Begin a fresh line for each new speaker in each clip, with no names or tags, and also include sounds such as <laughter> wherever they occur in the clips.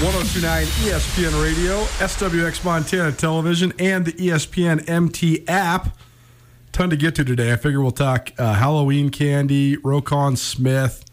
1029 ESPN Radio, SWX Montana Television, and the ESPN MT app. Ton to get to today. I figure we'll talk uh, Halloween candy, Rokon Smith.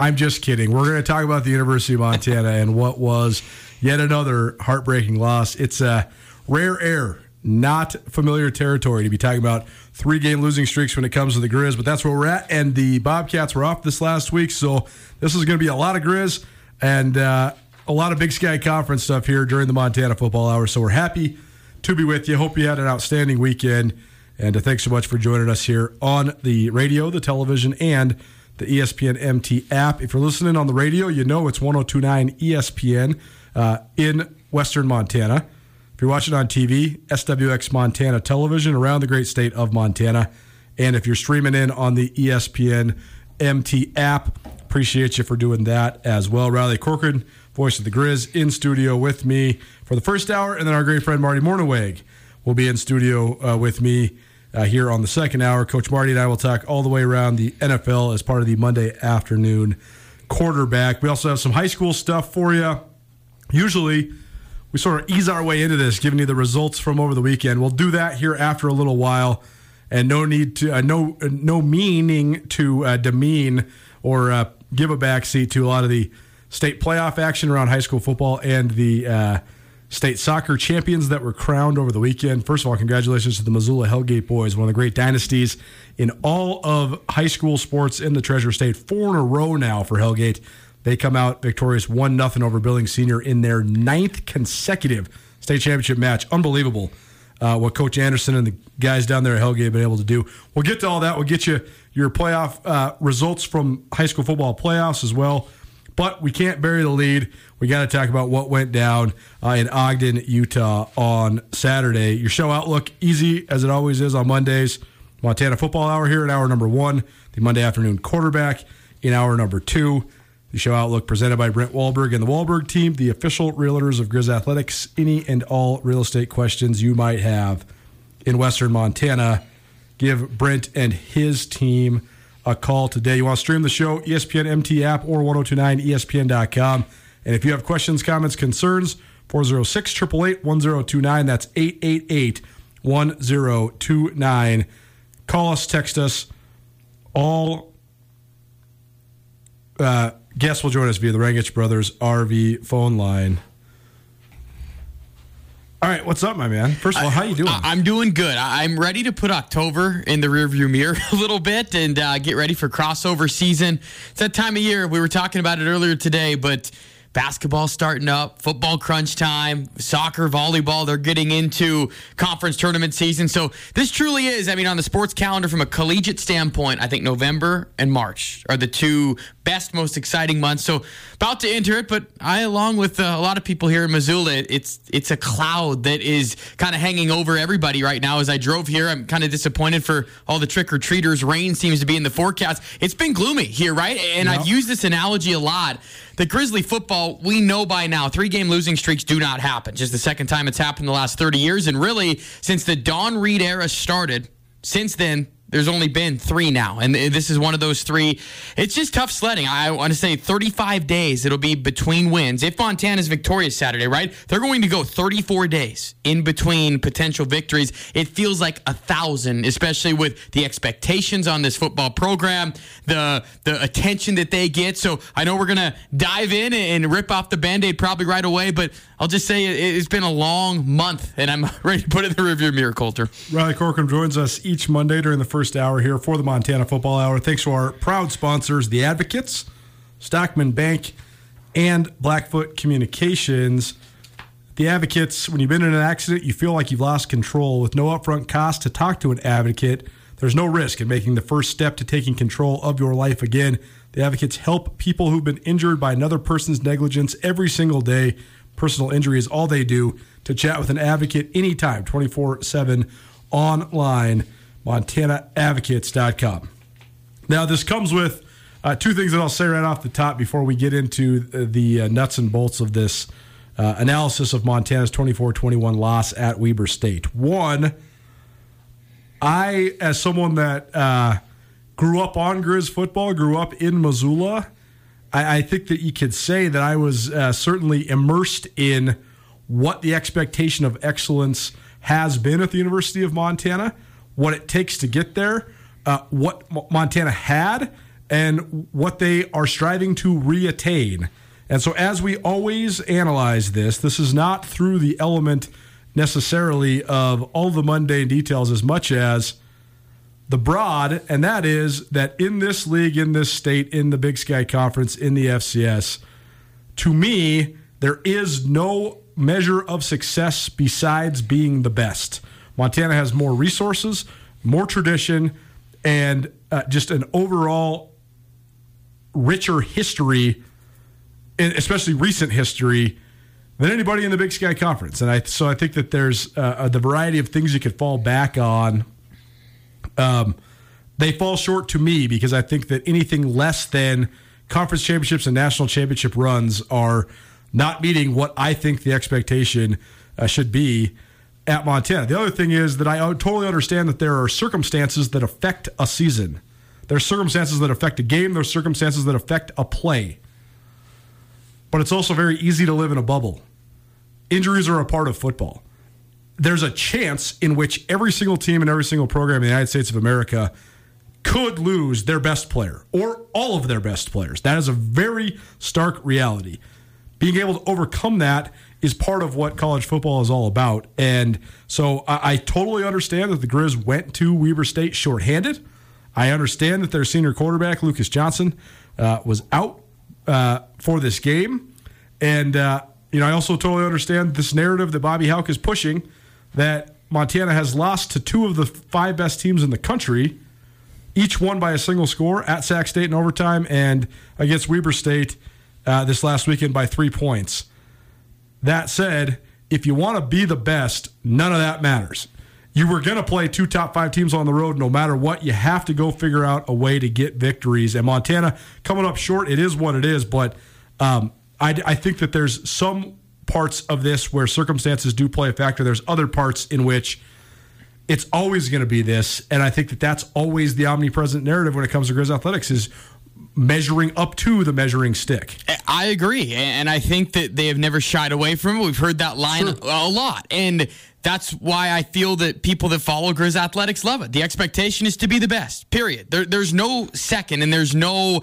I'm just kidding. We're going to talk about the University of Montana and what was yet another heartbreaking loss. It's a rare air, not familiar territory to be talking about three game losing streaks when it comes to the Grizz, but that's where we're at. And the Bobcats were off this last week, so this is going to be a lot of Grizz. And uh, a lot of Big Sky Conference stuff here during the Montana Football Hour. So we're happy to be with you. Hope you had an outstanding weekend. And uh, thanks so much for joining us here on the radio, the television, and the ESPN MT app. If you're listening on the radio, you know it's 1029 ESPN uh, in Western Montana. If you're watching on TV, SWX Montana Television around the great state of Montana. And if you're streaming in on the ESPN MT app, appreciate you for doing that as well. Riley Corcoran, voice of the Grizz, in studio with me for the first hour. And then our great friend Marty Mornhinweg will be in studio uh, with me uh, here on the second hour. Coach Marty and I will talk all the way around the NFL as part of the Monday afternoon quarterback. We also have some high school stuff for you. Usually, we sort of ease our way into this, giving you the results from over the weekend. We'll do that here after a little while, and no need to, uh, no, no meaning to uh, demean or uh, give a backseat to a lot of the state playoff action around high school football and the uh, state soccer champions that were crowned over the weekend. First of all, congratulations to the Missoula Hellgate boys, one of the great dynasties in all of high school sports in the Treasure State. Four in a row now for Hellgate. They come out victorious 1 0 over Billings Senior in their ninth consecutive state championship match. Unbelievable uh, what Coach Anderson and the guys down there at Hellgate have been able to do. We'll get to all that. We'll get you your playoff uh, results from high school football playoffs as well. But we can't bury the lead. We got to talk about what went down uh, in Ogden, Utah on Saturday. Your show outlook, easy as it always is on Mondays. Montana Football Hour here in hour number one. The Monday afternoon quarterback in hour number two. The show outlook presented by Brent Wahlberg and the Wahlberg team, the official realtors of Grizz Athletics. Any and all real estate questions you might have in Western Montana, give Brent and his team a call today. You want to stream the show, ESPN MT app or 1029ESPN.com. And if you have questions, comments, concerns, 406 888 1029. That's 888 1029. Call us, text us. All uh, guests will join us via the Rangich Brothers RV phone line. All right, what's up, my man? First of all, how you doing?
I- I'm doing good. I'm ready to put October in the rearview mirror <laughs> a little bit and uh, get ready for crossover season. It's that time of year. We were talking about it earlier today, but basketball starting up, football crunch time, soccer, volleyball, they're getting into conference tournament season. So this truly is, I mean, on the sports calendar from a collegiate standpoint, I think November and March are the two best, most exciting months. So about to enter it, but I, along with uh, a lot of people here in Missoula, it's it's a cloud that is kind of hanging over everybody right now. As I drove here, I'm kind of disappointed for all the trick or treaters. Rain seems to be in the forecast. It's been gloomy here, right? And I've used this analogy a lot. The Grizzly football, we know by now, three game losing streaks do not happen. Just the second time it's happened in the last 30 years. And really, since the Don Read era started, since then, There's only been three now, and this is one of those three. It's just tough sledding. I want to say 35 days it'll be between wins. If Montana's victorious Saturday, right? They're going to go 34 days in between potential victories. It feels like a thousand, especially with the expectations on this football program, the the attention that they get. So I know we're gonna dive in and rip off the band-aid probably right away, but I'll just say it's been a long month, and I'm <laughs> ready to put it in the rearview mirror, Colter.
Riley Corcoran joins us each Monday during the first hour here for the Montana Football Hour. Thanks to our proud sponsors, the Advocates, Stockman Bank, and Blackfoot Communications. The Advocates, when you've been in an accident, you feel like you've lost control. With no upfront cost to talk to an advocate, there's no risk in making the first step to taking control of your life again. The Advocates help people who've been injured by another person's negligence every single day. Personal injury is all they do. To chat with an advocate anytime, 24 7 online, montanaadvocates.com. Now, this comes with uh, two things that I'll say right off the top before we get into the, uh, nuts and bolts of this uh, analysis of Montana's 24 21 loss at Weber State. One, I, as someone that uh, grew up on Grizz football, grew up in Missoula, I, I think that you could say that I was uh, certainly immersed in what the expectation of excellence has been at the University of Montana, what it takes to get there, uh, what Montana had, and what they are striving to reattain. And so, as we always analyze this, this is not through the element necessarily of all the mundane details as much as the broad, and that is that in this league, in this state, in the Big Sky Conference, in the FCS, to me, there is no measure of success besides being the best. Montana has more resources, more tradition, and uh, just an overall richer history, especially recent history, than anybody in the Big Sky Conference. And I so I think that there's uh, the variety of things you could fall back on. Um, they fall short to me because I think that anything less than conference championships and national championship runs are not meeting what I think the expectation uh, should be at Montana. The other thing is that I totally understand that there are circumstances that affect a season. There are circumstances that affect a game, there are circumstances that affect a play. But it's also very easy to live in a bubble. Injuries are a part of football. There's a chance in which every single team and every single program in the United States of America could lose their best player or all of their best players. That is a very stark reality being able to overcome that is part of what college football is all about. And so I, I totally understand that the Grizz went to Weber State shorthanded. I understand that their senior quarterback, Lucas Johnson, uh, was out uh, for this game. And, uh, you know, I also totally understand this narrative that Bobby Hauck is pushing that Montana has lost to two of the five best teams in the country, each won by a single score at Sac State in overtime and against Weber State uh, this last weekend by three points. That said, if you want to be the best, none of that matters. You were going to play two top five teams on the road no matter what. You have to go figure out a way to get victories. And Montana coming up short, it is what it is. But um, I, I think that there's some parts of this where circumstances do play a factor. There's other parts in which it's always going to be this. And I think that that's always the omnipresent narrative when it comes to Grizz Athletics is measuring up to the measuring stick.
I agree. And I think that they have never shied away from it. We've heard that line sure. a lot. And that's why I feel that people that follow Grizz Athletics love it. The expectation is to be the best, period. There, there's no second and there's no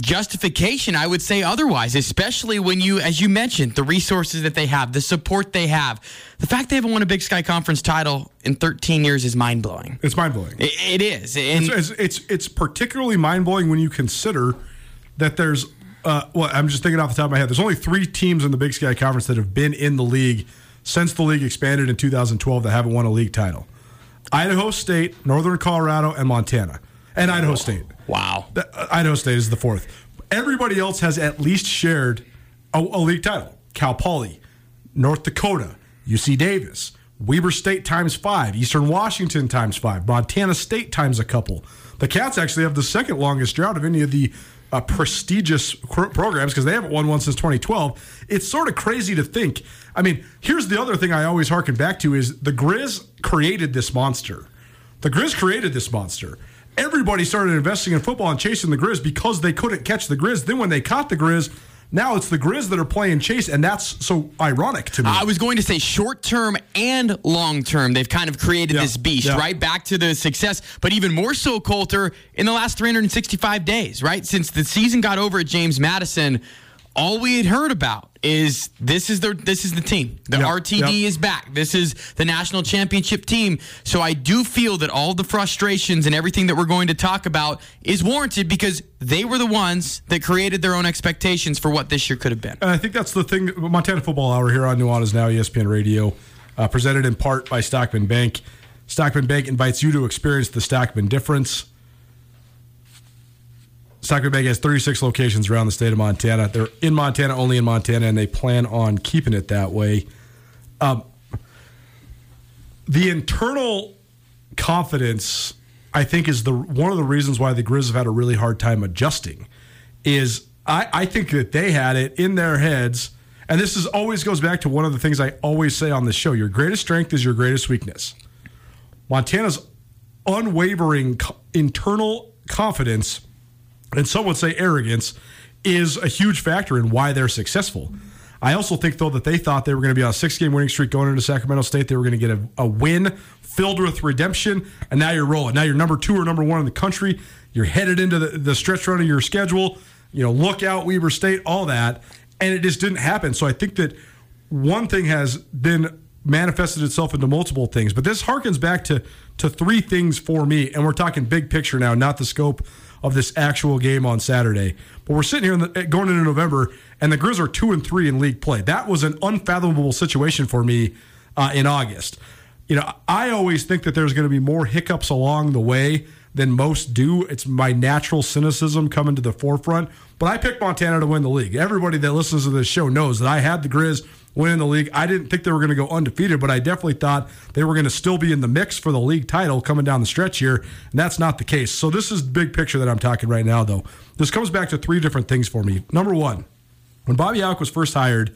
justification, I would say otherwise, especially when you, as you mentioned, the resources that they have, the support they have. The fact they haven't won a Big Sky Conference title in 13 years is mind blowing.
It's mind blowing.
it, it is. And
it's, it's, it's, particularly mind blowing when you consider that there's, uh, well, I'm just thinking off the top of my head, there's only three teams in the Big Sky Conference that have been in the league since the league expanded in 2012 that haven't won a league title Idaho State, Northern Colorado, and Montana. And Idaho State.
Wow.
Uh, Idaho State is the fourth. Everybody else has at least shared a, a league title. Cal Poly, North Dakota, UC Davis, Weber State times five, Eastern Washington times five, Montana State times a couple. The Cats actually have the second longest drought of any of the uh, prestigious programs because they haven't won one since 2012. It's sort of crazy to think. I mean, here's the other thing I always harken back to is the Grizz created this monster. The Grizz created this monster. Everybody started investing in football and chasing the Grizz because they couldn't catch the Grizz. Then when they caught the Grizz, now it's the Grizz that are playing chase, and that's so ironic to me.
I was going to say short term and long term, they've kind of created
Yeah,
this beast,
yeah.
right? Back to the success, but even more so, Colter, in the last 365 days, right? Since the season got over at James Madison, all we had heard about is this is the this is the team. The
Yep,
RTD
yep.
is back. This is the national championship team. So I do feel that all the frustrations and everything that we're going to talk about is warranted because they were the ones that created their own expectations for what this year could have been.
And I think that's the thing. Montana Football Hour here on Nuanez Now, ESPN Radio, uh, presented in part by Stockman Bank. Stockman Bank invites you to experience the Stockman difference. Stockman Bank has 36 locations around the state of Montana. They're in Montana, only in Montana, and they plan on keeping it that way. Um, the internal confidence, I think, is the one of the reasons why the Grizz have had a really hard time adjusting. Is I, I think that they had it in their heads, and this is always goes back to one of the things I always say on the show: your greatest strength is your greatest weakness. Montana's unwavering co- internal confidence, and some would say arrogance, is a huge factor in why they're successful. I also think, though, that they thought they were going to be on a six game winning streak going into Sacramento State. They were going to get a, a win filled with redemption, and now you're rolling. Now you're number two or number one in the country. You're headed into the, the stretch run of your schedule. You know, look out, Weber State, all that. And it just didn't happen. So I think that one thing has been manifested itself into multiple things. But this harkens back to to three things for me, and we're talking big picture now, not the scope of this actual game on Saturday. But we're sitting here in the, going into November, and the Grizz are two and three in league play. That was an unfathomable situation for me uh, in August. You know, I always think that there's going to be more hiccups along the way than most do. It's my natural cynicism coming to the forefront. But I picked Montana to win the league. Everybody that listens to this show knows that I had the Grizz winning the league. I didn't think they were going to go undefeated, but I definitely thought they were going to still be in the mix for the league title coming down the stretch here. And that's not the case. So this is big picture that I'm talking right now, though. This comes back to three different things for me. Number one, when Bobby Hauck was first hired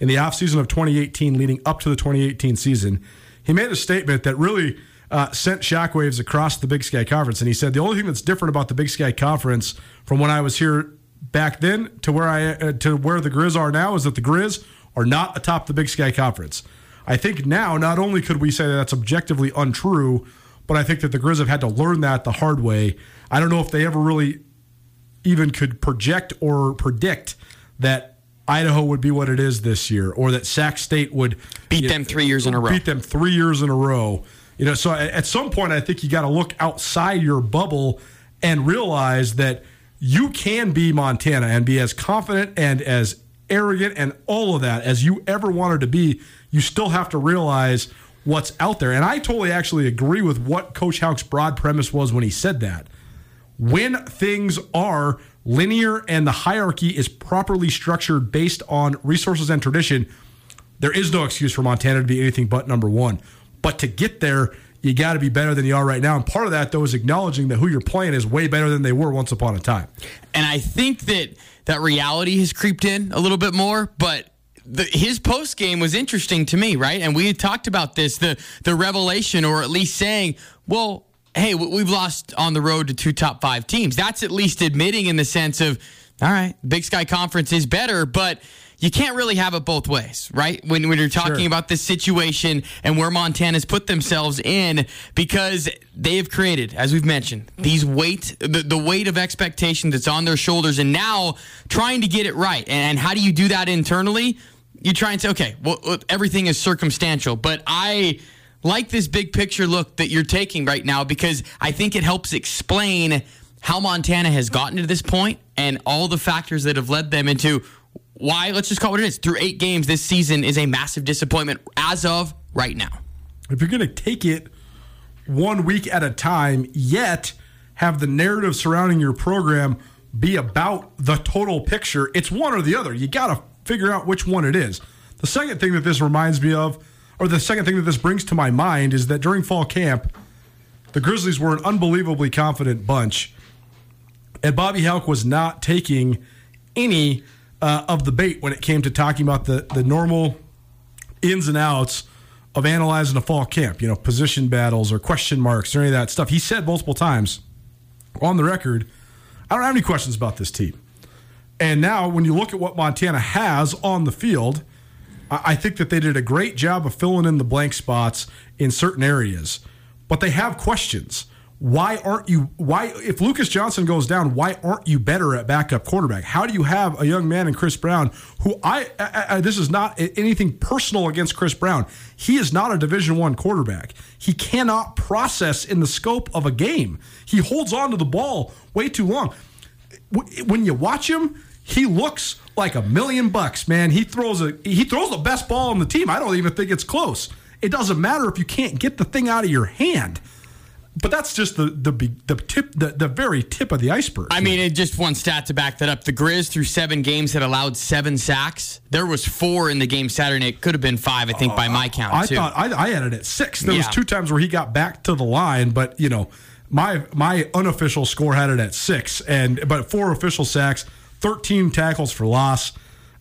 in the offseason of 2018, leading up to the 2018 season, he made a statement that really uh, sent shockwaves across the Big Sky Conference. And he said the only thing that's different about the Big Sky Conference from when I was here back then to where I uh, to where the Grizz are now is that the Grizz are not atop the Big Sky Conference. I think now not only could we say that that's objectively untrue, but I think that the Grizz have had to learn that the hard way. I don't know if they ever really even could project or predict that Idaho would be what it is this year, or that Sac State would
Beat them
know,
three years in a row.
Beat them three years in a row. You know, so at at some point, I think you got to look outside your bubble and realize that you can be Montana and be as confident and as arrogant and all of that as you ever wanted to be. You still have to realize what's out there. And I totally actually agree with what Coach Hauck's broad premise was when he said that when things are linear and the hierarchy is properly structured based on resources and tradition, there is no excuse for Montana to be anything but number one. But to get there, you got to be better than you are right now. And part of that, though, is acknowledging that who you're playing is way better than they were once upon a time.
And I think that that reality has creeped in a little bit more, but the, his post game was interesting to me, right? And we had talked about this the the revelation, or at least saying, well, hey, we- we've lost on the road to two top five teams. That's at least admitting in the sense of, all right, Big Sky Conference is better, but you can't really have it both ways, right? When, when you're talking
Sure.
about this situation and where Montana's put themselves in, because they have created, as we've mentioned, these weight, the, the weight of expectation that's on their shoulders, and now trying to get it right. And how do you do that internally? You try and say, okay, well, well, everything is circumstantial, but I like this big picture look that you're taking right now because I think it helps explain how Montana has gotten to this point and all the factors that have led them into why, let's just call it what it is. Through eight games, this season is a massive disappointment as of right now.
If you're going to take it one week at a time, yet have the narrative surrounding your program be about the total picture, it's one or the other. You got to figure out which one it is. The second thing that this reminds me of, or the second thing that this brings to my mind, is that during fall camp, the Grizzlies were an unbelievably confident bunch, and Bobby Hauck was not taking any uh, of the bait when it came to talking about the the normal ins and outs of analyzing a fall camp, you know, position battles or question marks or any of that stuff. He said multiple times on the record, I don't have any questions about this team. And now, when you look at what Montana has on the field, I think that they did a great job of filling in the blank spots in certain areas, but they have questions. Why aren't you? Why, if Lucas Johnson goes down, why aren't you better at backup quarterback? How do you have a young man in Kris Brown who I, I, I this is not anything personal against Kris Brown. He is not a Division One quarterback. He cannot process in the scope of a game. He holds on to the ball way too long. When you watch him, he looks like a million bucks, man. He throws a he throws the best ball on the team. I don't even think it's close. It doesn't matter if you can't get the thing out of your hand. But that's just the the the tip the, the very tip of the iceberg.
I mean, it just one stat to back that up. The Grizz through seven games had allowed seven sacks. There was four in the game Saturday. It could have been five, I think, uh, by my count.
I
too.
thought I, I had it at six. There yeah. was two times where he got back to the line, but you know, my my unofficial score had it at six, and but four official sacks, thirteen tackles for loss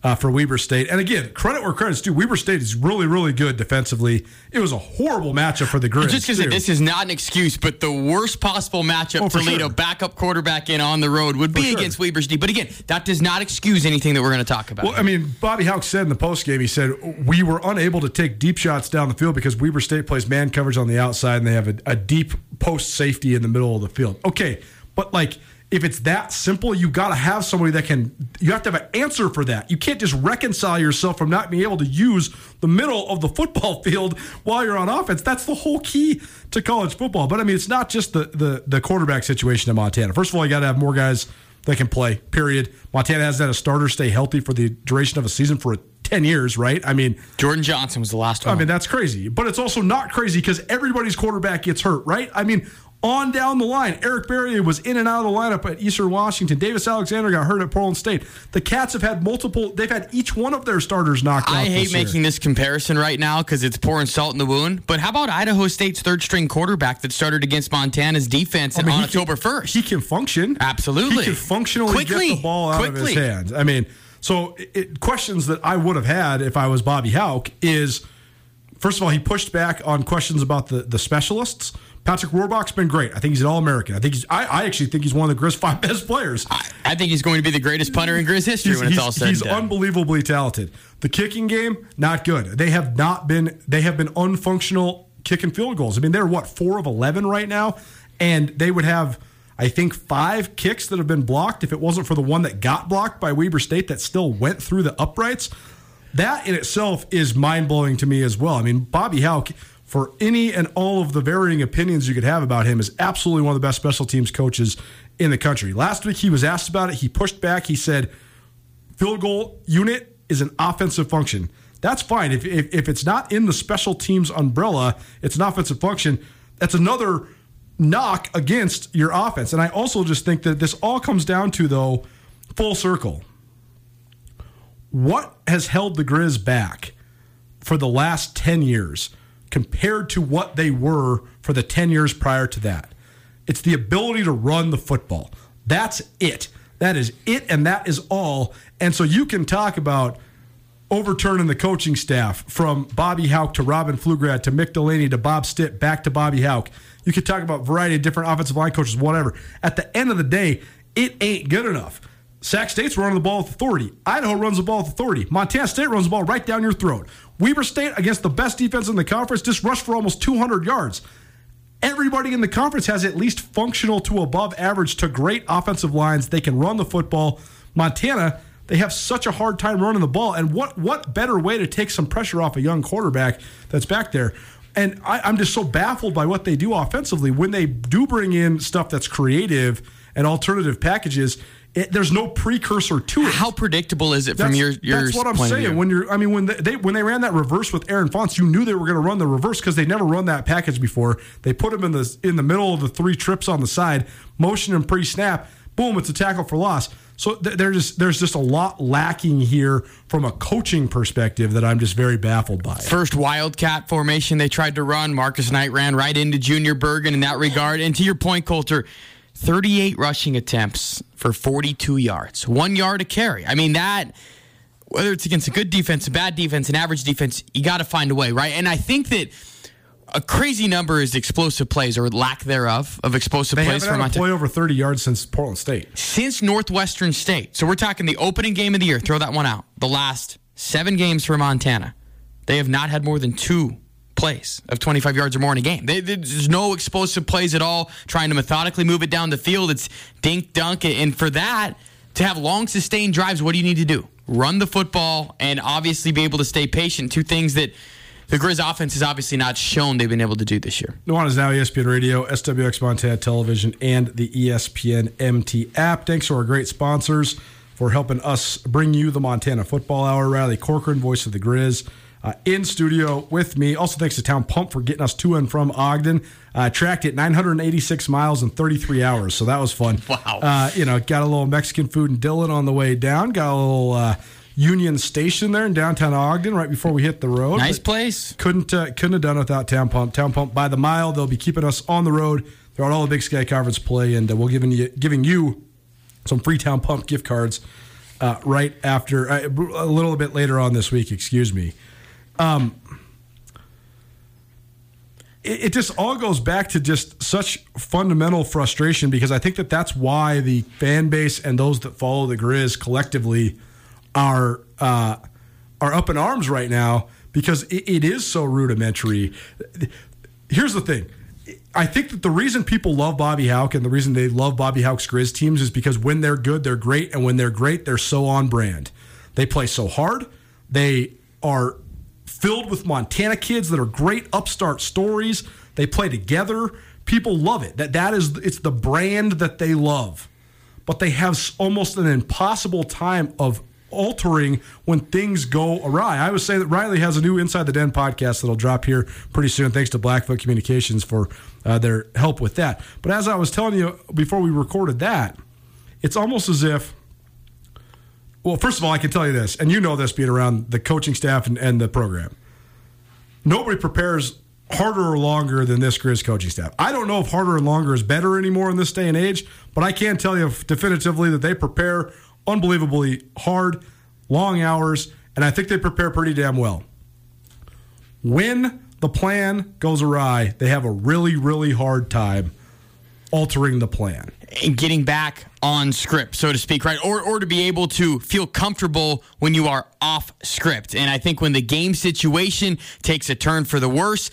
uh, for Weber State. And again, credit where credit's due. Weber State is really, really good defensively. It was a horrible matchup for the Grizz.
Just because this is not an excuse, but the worst possible matchup oh, to lead sure. a backup quarterback in on the road would be sure. against Weber State. But again, that does not excuse anything that we're going to talk about.
Well, I mean, Bobby Hauck said in the post game, he said we were unable to take deep shots down the field because Weber State plays man coverage on the outside and they have a, a deep post safety in the middle of the field. Okay, but like if it's that simple, you got to have somebody that can, you have to have an answer for that. You can't just reconcile yourself from not being able to use the middle of the <laughs> football field while you're on offense. That's the whole key to college football. But I mean, it's not just the, the, the quarterback situation in Montana. First of all, you got to have more guys that can play, period. Montana has had a starter stay healthy for the duration of a season for 10 years, right? I mean,
Jordan Johnson was the last one.
I mean, that's crazy. But it's also not crazy because everybody's quarterback gets hurt, right? I mean, on down the line. Eric Barriere was in and out of the lineup at Eastern Washington. Davis Alexander got hurt at Portland State. The Cats have had multiple, they've had each one of their starters knocked out.
I hate
this
making this comparison right now because it's pouring salt in the wound. But how about Idaho State's third string quarterback that started against Montana's defense I mean, on October
can,
1st?
He can function.
Absolutely.
He can functionally
Quickly.
get the ball out
Quickly.
of his hands. I mean, so it, questions that I would have had if I was Bobby Hauck is first of all, he pushed back on questions about the, the specialists. Patrick Rohrbach's been great. I think he's an All American. I think he's. I, I, actually think he's one of the Grizz five <laughs> best players.
I, I think he's going to be the greatest punter in Grizz history
he's,
when it's all said.
He's
and done.
unbelievably talented. The kicking game, not good. They have not been. They have been unfunctional kicking field goals. I mean, they're what four of eleven right now, and they would have. I think five kicks that have been blocked. If it wasn't for the one that got blocked by Weber State that still went through the uprights, that in itself is mind blowing to me as well. I mean, Bobby Hauck for any and all of the varying opinions you could have about him, is absolutely one of the best special teams coaches in the country. Last week he was asked about it. He pushed back. He said, field goal unit is an offensive function. That's fine. If, if, if it's not in the special teams umbrella, it's an offensive function. That's another knock against your offense. And I also just think that this all comes down to, though, full circle. What has held the Grizz back for the last 10 years? Compared to what they were for the 10 years prior to that. It's the ability to run the football. That's it. That is it, and that is all. And so you can talk about overturning the coaching staff from Bobby Hauck to Robin Pflugrad to Mick Delaney to Bob Stitt back to Bobby Hauck. You could talk about a variety of different offensive line coaches, whatever. At the end of the day, it ain't good enough. Sac State's running the ball with authority. Idaho runs the ball with authority. Montana State runs the ball right down your throat. Weber State, against the best defense in the conference, just rushed for almost 200 yards. Everybody in the conference has at least functional to above average to great offensive lines. They can run the football. Montana, they have such a hard time running the ball. And what what better way to take some pressure off a young quarterback that's back there? And I, am just so baffled by what they do offensively when they do bring in stuff that's creative and alternative packages it, there's no precursor to it.
How predictable is it from your your?
That's what I'm saying. When you're, I mean, when they when they ran that reverse with Aaron Fontes, you knew they were going to run the reverse because they never run that package before. They put him in the in the middle of the three trips on the side, motion him pre-snap, boom, it's a tackle for loss. So just there's just a lot lacking here from a coaching perspective that I'm just very baffled by.
First Wildcat formation they tried to run, Marcus Knight ran right into Junior Bergen in that regard. And to your point, Colter 38 rushing attempts for 42 yards, one yard a carry. I mean, that whether it's against a good defense, a bad defense, an average defense, you got to find a way, right? And I think that a crazy number is explosive plays or lack thereof of explosive
They
plays
haven't
from
had a
Montana
play over 30 yards since Portland State.
since Northwestern State. So we're talking the opening game of the year. Throw that one out. The last seven games for Montana, they have not had more than two plays of 25 yards or more in a game. They, there's no explosive plays at all. Trying to methodically move it down the field, it's dink dunk, and for that to have long sustained drives, what do you need to do? Run the football and obviously be able to stay patient. Two things that. The Grizz offense has obviously not shown they've been able to do this year.
Nuanez is now ESPN Radio, SWX Montana Television, and the ESPN MT app. Thanks to our great sponsors for helping us bring you the Montana Football Hour. Riley Corcoran, voice of the Grizz, uh, in studio with me. Also, thanks to Town Pump for getting us to and from Ogden. Uh, tracked it 986 miles in 33 hours, so that was fun. <laughs>
Wow.
Uh, you know, got a little Mexican food and Dillon on the way down. Got a little uh, Union Station there in downtown Ogden right before we hit the road.
Nice
But-
place.
couldn't uh, couldn't have done it without Town Pump. Town Pump by the mile. They'll be keeping us on the road throughout all the Big Sky Conference play, and uh, we'll giving you giving you some free Town Pump gift cards uh, right after uh, a little bit later on this week. Excuse me. Um, it, it just all goes back to just such fundamental frustration because I think that that's why the fan base and those that follow the Grizz collectively are uh, are up in arms right now because it, it is so rudimentary. Here's the thing. I think that the reason people love Bobby Hauck and the reason they love Bobby Hauck's Grizz teams is because when they're good, they're great, and when they're great, they're so on brand. They play so hard. They are filled with Montana kids that are great upstart stories. They play together. People love it. That that is it's the brand that they love. But they have almost an impossible time of altering when things go awry. I would say that Riley has a new Inside the Den podcast that'll drop here pretty soon. Thanks to Blackfoot Communications for uh, their help with that. But as I was telling you before we recorded that, it's almost as if well, first of all, I can tell you this, and you know this being around the coaching staff and, and the program. Nobody prepares harder or longer than this Grizz coaching staff. I don't know if harder and longer is better anymore in this day and age, but I can tell you definitively that they prepare unbelievably hard, long hours, and I think they prepare pretty damn well. When the plan goes awry, they have a really, really hard time altering the plan.
And getting back on script, so to speak, right? Or or to be able to feel comfortable when you are off script. And I think when the game situation takes a turn for the worse,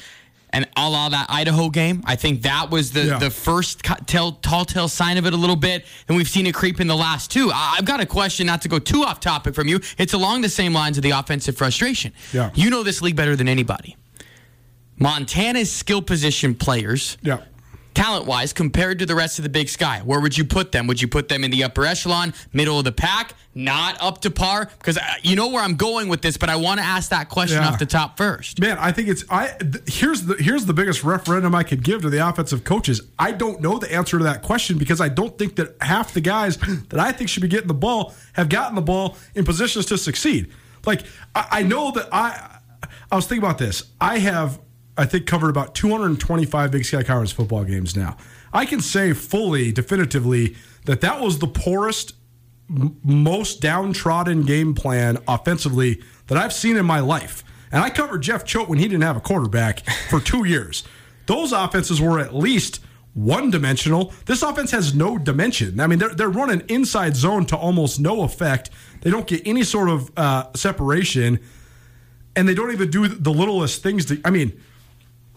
and a la that Idaho game, I think that was the,
Yeah.
the first tell, tall tale sign of it a little bit. And we've seen it creep in the last two. I- I've got a question, not to go too off topic from you. It's along the same lines of the offensive frustration.
Yeah.
You know this league better than anybody. Montana's skill position players
Yeah.
Talent wise compared to the rest of the big sky where would you put them would you put them in the upper echelon middle of the pack not up to par because uh, you know where i'm going with this but i want to ask that question
Yeah.
off the top first
Man, I think it's I. Th- here's the here's the biggest referendum I could give to the offensive coaches. I don't know the answer to that question because I don't think that half the guys that I think should be getting the ball have gotten the ball in positions to succeed. Like I, I know that I. I was thinking about this. I have I think covered about 225 Big Sky Conference football games now. I can say fully, definitively that that was the poorest m- most downtrodden game plan offensively that I've seen in my life. And I covered Jeff Choate when he didn't have a quarterback for <laughs> two years. Those offenses were at least one dimensional. This offense has no dimension. I mean, they're, they're running inside zone to almost no effect. They don't get any sort of uh, separation, and they don't even do the littlest things. To, I mean,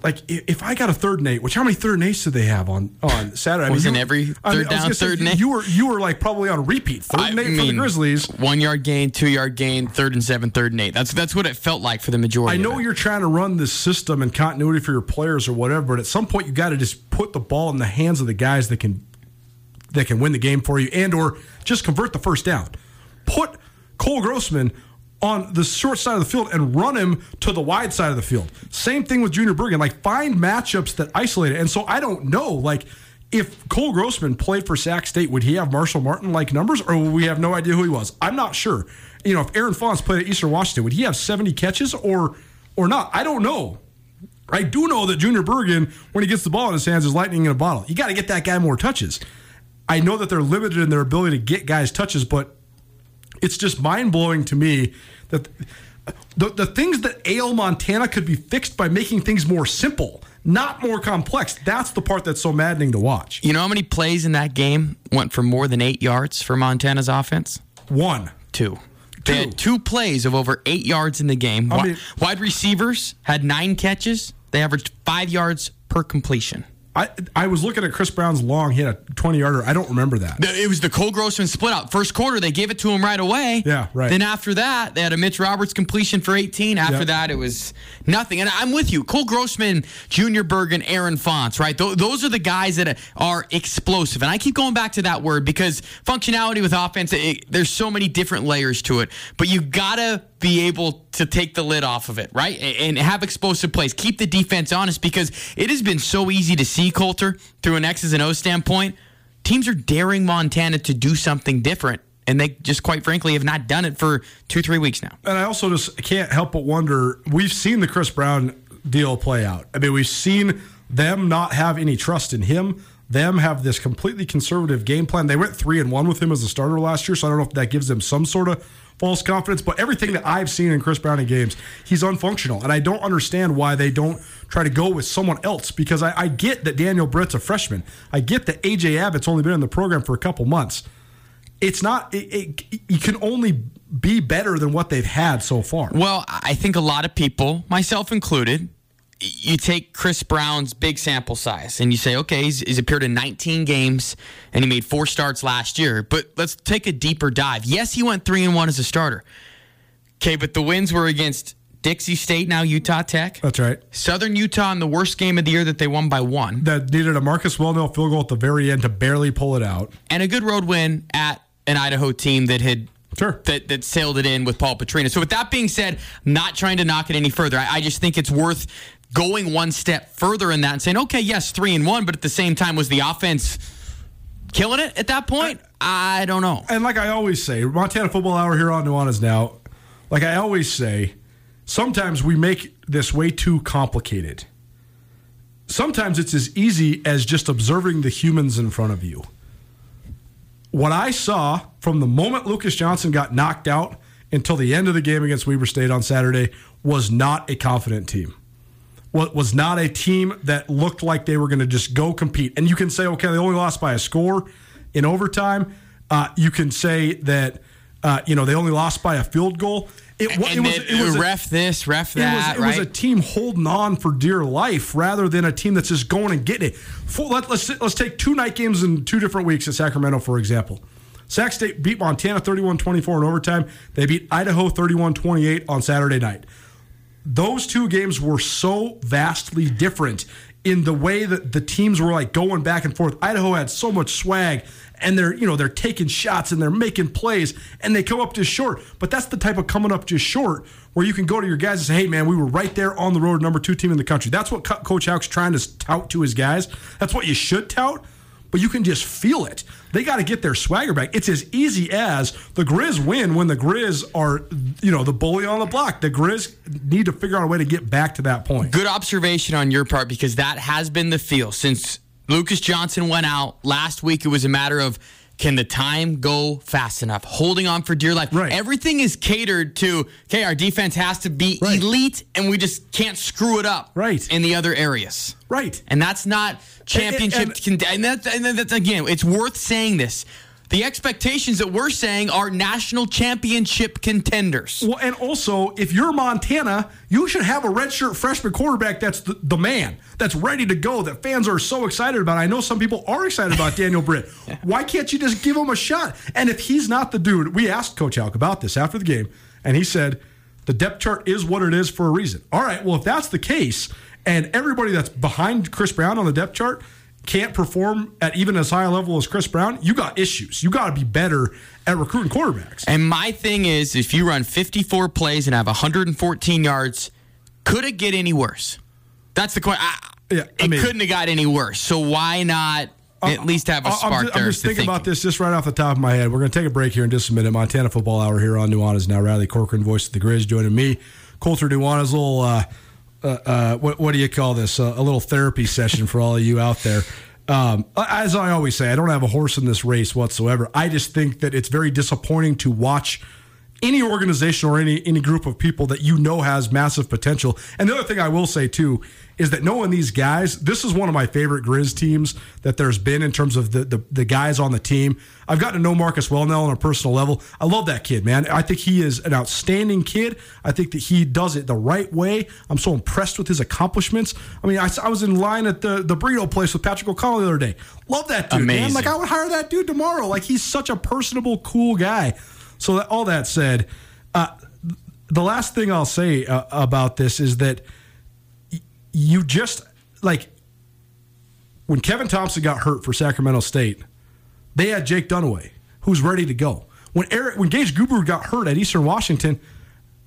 like if I got a third and eight, which how many third and eights did they have on on Saturday? I mean,
Wasn't
you-
every
I mean,
third
I was
down,
gonna say,
third and eight?
You were you were like probably on repeat third and eight for the Grizzlies.
one yard gain two yard gain third and seven third and eight that's that's what it felt like for the majority
I know you're trying to run this system and continuity for your players or whatever, but at some point you got to just put the ball in the hands of the guys that can that can win the game for you and or just convert the first down. Put Cole Grossman on the short side of the field and run him to the wide side of the field. Same thing with Junior Bergen. Like find matchups that isolate it. And so I don't know, like if Cole Grossman played for Sac State, would he have Marshel Martin like numbers, or would we have no idea who he was? I'm not sure. You know, if Aaron Fontes played at Eastern Washington, would he have 70 catches or or not? I don't know. I do know that Junior Bergen, when he gets the ball in his hands, is lightning in a bottle. You got to get that guy more touches. I know that they're limited in their ability to get guys touches, but It's just mind blowing to me that the, the things that ail Montana could be fixed by making things more simple, not more complex. That's the part that's so maddening to watch.
You know how many plays in that game went for more than eight yards for Montana's offense?
One.
Two. They had two plays of over eight yards in the game.
I mean-
Wide receivers had nine catches. They averaged five yards per completion.
I I was looking at Kris Brown's long. He had a 20 yarder. I don't remember that.
It was the Cole Grossman split out. First quarter, they gave it to him right away.
Yeah, right.
Then after that, they had a Mitch Roberts completion for 18. After
Yep.
that, it was nothing. And I'm with you. Cole Grossman, Junior Bergen, Aaron Fontes, right? Th- those are the guys that are explosive. And I keep going back to that word because functionality with offense, it, there's so many different layers to it. But you got to be able to take the lid off of it, right? And have explosive plays. Keep the defense honest because it has been so easy to see, Colter, through an X's and O's standpoint. Teams are daring Montana to do something different. And they just quite frankly have not done it for two, three weeks now.
And I also just can't help but wonder. We've seen the Kris Brown deal play out. I mean, we've seen them not have any trust in him. Them have this completely conservative game plan. They went three and one with him as a starter last year, so I don't know if that gives them some sort of false confidence. But everything that I've seen in Kris Brown in games, he's unfunctional, and I don't understand why they don't try to go with someone else. Because I, I get that Daniel Britt's a freshman. I get that AJ Abbott's only been in the program for a couple months it's not it, it, you can only be better than what they've had so far
Well, I think a lot of people, myself included, you take Kris Brown's big sample size and you say, okay, he's, he's appeared in 19 games and he made four starts last year. But let's take a deeper dive. Yes, he went three and one as a starter. Okay, but the wins were against Dixie State, now Utah Tech.
that's right
Southern Utah in the worst game of the year that they won by one,
that needed a Marcus Welnel field goal at the very end to barely pull it out
and a good road win at an Idaho team that had
Sure.
that, that sailed it in with Paul Petrina. So with that being said, not trying to knock it any further. I, I just think it's worth going one step further in that and saying, okay, yes, three and one, but at the same time, was the offense killing it at that point? I don't know.
and like I always say Montana Football Hour here on Nuanez now like I always say sometimes we make this way too complicated sometimes it's as easy as just observing the humans in front of you what I saw from the moment Lucas Johnson got knocked out until the end of the game against Weber State on Saturday was not a confident team. What was not a team that looked like they were going to just go compete. And you can say, okay, they only lost by a score in overtime. Uh, you can say that, uh, you know, they only lost by a field goal. It,
And
it was, it was a-
ref this, ref
it was,
that,
it
right?
was a team holding on for dear life rather than a team that's just going and getting it. Full, let, us let's take two night games in two different weeks at Sacramento, for example. Sac State beat Montana 31 24 in overtime. They beat Idaho 31 28 on Saturday night. Those two games were so vastly different in the way that the teams were like going back and forth. Idaho had so much swag and they're, you know, they're taking shots and they're making plays and they come up just short. But that's the type of coming up just short where you can go to your guys and say, "Hey man, we were right there on the road, number 2 team in the country." That's what Coach Hauck's trying to tout to his guys. That's what you should tout but you can just feel it. They got to get their swagger back. It's as easy as the Grizz win when the Grizz are, you know, the bully on the block. The Grizz need to figure out a way to get back to that point.
Good observation on your part because that has been the feel since Lucas Johnson went out last week. It was a matter of can the time go fast enough? Holding on for dear life.
Right.
Everything is catered to, okay, our defense has to be
Right.
elite and we just can't screw it up
Right.
in the other areas.
Right.
And that's not championship.
And-
con- And, that's, and that's, again, it's worth saying this. The expectations that we're saying are national championship contenders.
Well, and also, if you're Montana, you should have a redshirt freshman quarterback that's the, the man, that's ready to go, that fans are so excited about. I know some people are excited about Daniel Britt. <laughs> Why can't you just give him a shot? And if he's not the dude, we asked Coach Hauck about this after the game, and he said, the depth chart is what it is for a reason. All right, well, if that's the case, and everybody that's behind Kris Brown on the depth chart can't perform at even as high a level as Kris Brown, you got issues. You got to be better at recruiting quarterbacks.
And my thing is, if you run 54 plays and have 114 yards, could it get any worse? That's the question.
Yeah, I
it
mean-
couldn't have got any worse. So why not at least have a
I'm
spark
just,
there?
I'm just thinking
think?
about this just right off the top of my head. We're going to take a break here in just a minute. Montana Football Hour here on Nuanez now. Riley Corcoran, voice of the Grizz, joining me. Colter Nuanez, little, uh, uh, uh, what, what do you call this? Uh, a little therapy session for all of you out there. Um, as I always say, I don't have a horse in this race whatsoever. I just think that it's very disappointing to watch any organization or any any group of people that you know has massive potential. And the other thing I will say too is that knowing these guys, this is one of my favorite Grizz teams that there's been in terms of the the, the guys on the team. I've gotten to know Marcus well now on a personal level. I love that kid, man. I think he is an outstanding kid. I think that he does it the right way. I'm so impressed with his accomplishments. I mean, I, I was in line at the the burrito place with Patrick O'Connell the other day. Love that dude,
Amazing.
man. Like I would hire that dude tomorrow. Like he's such a personable, cool guy. So that, all that said, uh, the last thing I'll say uh, about this is that you just like when Kevin Thompson got hurt for Sacramento State, they had Jake Dunniway, who's ready to go. When Eric, when Gage Gubrud got hurt at Eastern Washington,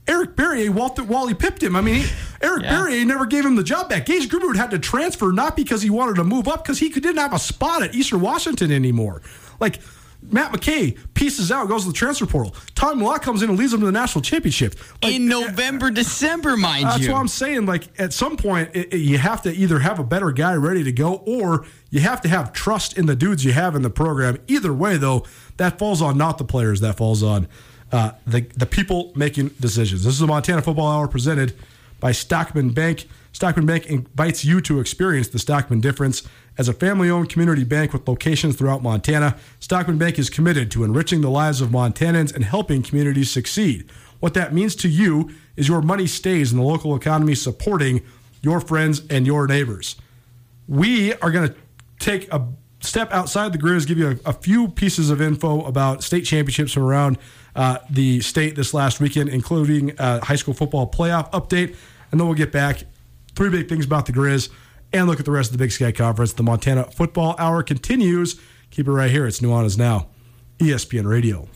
Eric Barriere, Walter, Wally pipped him. I mean, he, Eric
Yeah.
Barriere never gave him the job back. Gage Gubrud had to transfer not because he wanted to move up, because he didn't have a spot at Eastern Washington anymore. Like Matt McKay pieces out, goes to the transfer portal. Tommy Mellott comes in and leads them to the national championship. Like,
in November, December, mind
that's
you.
That's what I'm saying. Like at some point, it, it- you have to either have a better guy ready to go, or you have to have trust in the dudes you have in the program. Either way, though, that falls on not the players. That falls on uh, the the people making decisions. This is the Montana Football Hour presented by Stockman Bank. Stockman Bank invites you to experience the Stockman difference. As a family owned community bank with locations throughout Montana, Stockman Bank is committed to enriching the lives of Montanans and helping communities succeed. What that means to you is your money stays in the local economy, supporting your friends and your neighbors. We are going to take a step outside the Grizz, give you a, a few pieces of info about state championships from around uh, the state this last weekend, including high school football playoff update, and then we'll get back. Three big things about the Grizz, and look at the rest of the Big Sky Conference. The Montana Football Hour continues. Keep it right here. It's Nuanez Now, ESPN Radio.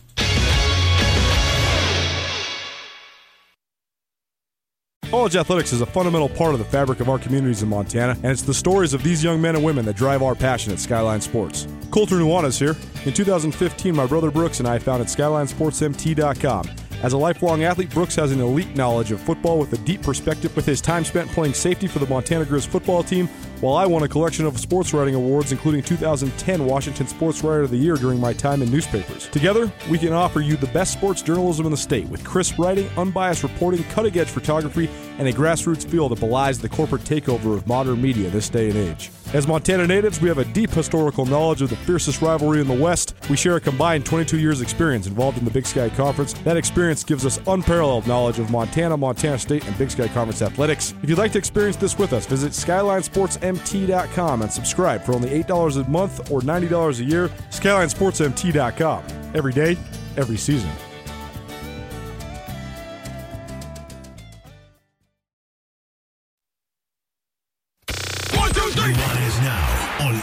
College athletics is a fundamental part of the fabric of our communities in Montana, and it's the stories of these young men and women that drive our passion at Skyline Sports. Colter Nuanez here. In 2015, my brother Brooks and I founded SkylineSportsMT.com. As a lifelong athlete, Brooks has an elite knowledge of football with a deep perspective with his time spent playing safety for the Montana Grizz football team, while I won a collection of sports writing awards, including 2010 Washington Sports Writer of the Year during my time in newspapers. Together, we can offer you the best sports journalism in the state with crisp writing, unbiased reporting, cutting edge photography, and a grassroots feel that belies the corporate takeover of modern media this day and age. As Montana natives, we have a deep historical knowledge of the fiercest rivalry in the West. We share a combined 22 years experience involved in the Big Sky Conference. That experience gives us unparalleled knowledge of Montana, Montana State, and Big Sky Conference athletics. If you'd like to experience this with us, visit SkylineSportsMT.com and subscribe for only $8 a month or $90 a year. SkylineSportsMT.com. Every day, every season.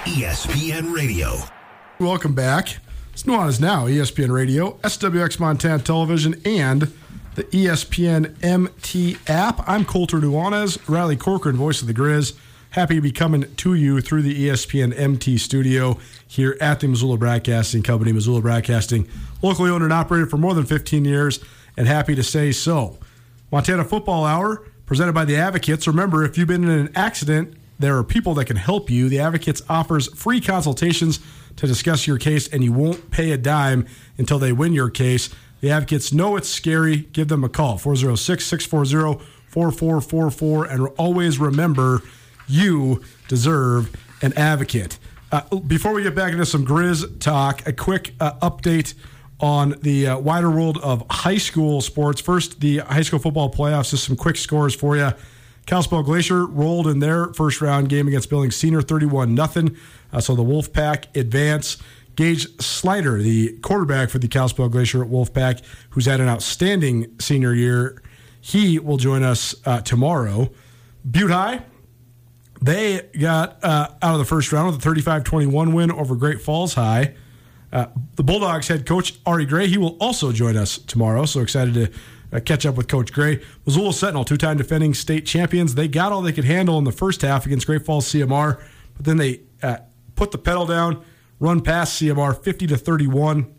ESPN Radio.
Welcome back. It's Nuanez Now, ESPN Radio, SWX Montana Television, and the ESPN MT app. I'm Colter Nuanez, Riley Corcoran, voice of the Grizz. Happy to be coming to you through the ESPN MT studio here at the Missoula Broadcasting Company. Missoula Broadcasting, locally owned and operated for more than 15 years, and happy to say so. Montana Football Hour, presented by the Advocates. Remember, if you've been in an accident, there are people that can help you. The Advocates offers free consultations to discuss your case, and you won't pay a dime until they win your case. The Advocates know it's scary. Give them a call, 406 640 4444. And always remember, you deserve an advocate. Uh, before we get back into some Grizz talk, a quick uh, update on the uh, wider world of high school sports. First, the high school football playoffs. Just some quick scores for you. Kalispell Glacier rolled in their first round game against Billings Senior 31 0. Uh, so the Wolfpack advance. Gage Sliter, the quarterback for the Kalispell Glacier Wolfpack, who's had an outstanding senior year, he will join us uh, tomorrow. Butte High, they got uh, out of the first round with a 35 21 win over Great Falls High. Uh, the Bulldogs head coach Ari Gray, he will also join us tomorrow. So excited to uh, catch up with Coach Gray. Missoula Sentinel, two time defending state champions. They got all they could handle in the first half against Great Falls CMR, but then they uh, put the pedal down, run past CMR 50 to 31.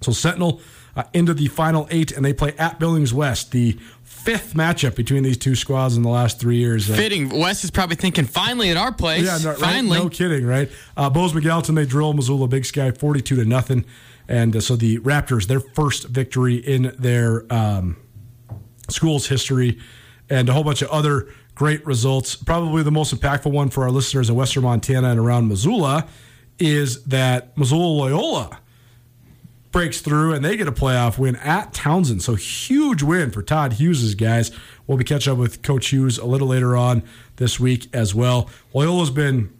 So Sentinel uh, into the final eight, and they play at Billings West, the fifth matchup between these two squads in the last three years. Uh,
Fitting. West is probably thinking, finally at our place.
yeah, no, right?
finally.
no kidding, right? Uh, Bozeman Gallatin they drill Missoula Big Sky forty-two to nothing, and uh, so the Raptors their first victory in their um, school's history, and a whole bunch of other great results. Probably the most impactful one for our listeners in Western Montana and around Missoula is that Missoula Loyola breaks through and they get a playoff win at Townsend. So huge win for Todd Hughes' guys. We'll be catching up with Coach Hughes a little later on this week as well. Loyola's been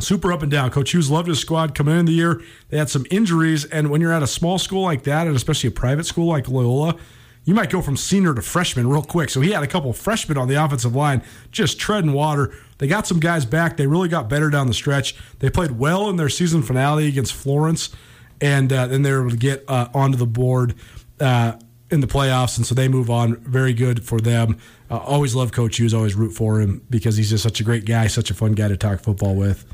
super up and down. Coach Hughes loved his squad coming in the year. They had some injuries, and when you're at a small school like that, and especially a private school like Loyola, you might go from senior to freshman real quick. So he had a couple freshmen on the offensive line just treading water. They got some guys back. They really got better down the stretch. They played well in their season finale against Florence, and uh, then they were able to get uh, onto the board uh, in the playoffs, and so they move on. Very good for them. Always love Coach Hughes. Always root for him because he's just such a great guy, such a fun guy to talk football with.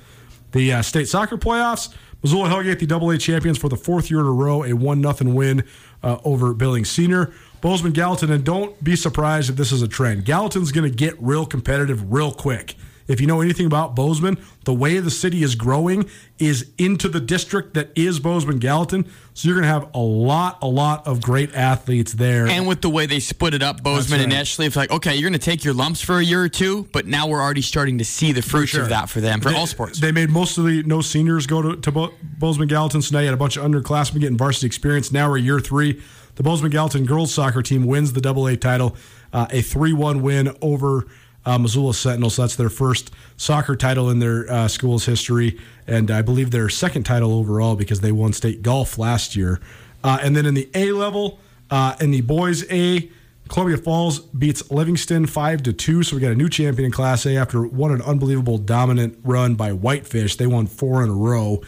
The uh, state soccer playoffs. Missoula Hellgate, the Double A champions for the fourth year in a row, a one nothing win uh, over Billings Senior. Bozeman Gallatin, and don't be surprised if this is a trend. Gallatin's going to get real competitive real quick. If you know anything about Bozeman, the way the city is growing is into the district that is Bozeman Gallatin. So you're going to have a lot, a lot of great athletes there.
And with the way they split it up, Bozeman
That's
and
right.
Ashley, it's like, okay, you're going to take your lumps for a year or two, but now we're already starting to see the fruits
sure.
of that for them, for
They-
all sports.
They made most of the no seniors go to, to Bo- Bozeman Gallatin, so now you had a bunch of underclassmen getting varsity experience. Now we're year three. The Bozeman Gallatin girls soccer team wins the Double A title, uh, a 3 1 win over uh, Missoula Sentinel. So that's their first soccer title in their uh, school's history, and I believe their second title overall because they won state golf last year. Uh, and then in the A level, uh, in the boys A, Columbia Falls beats Livingston five to two, so we got a new champion in Class A after what an unbelievable dominant run by Whitefish. They won four in a row,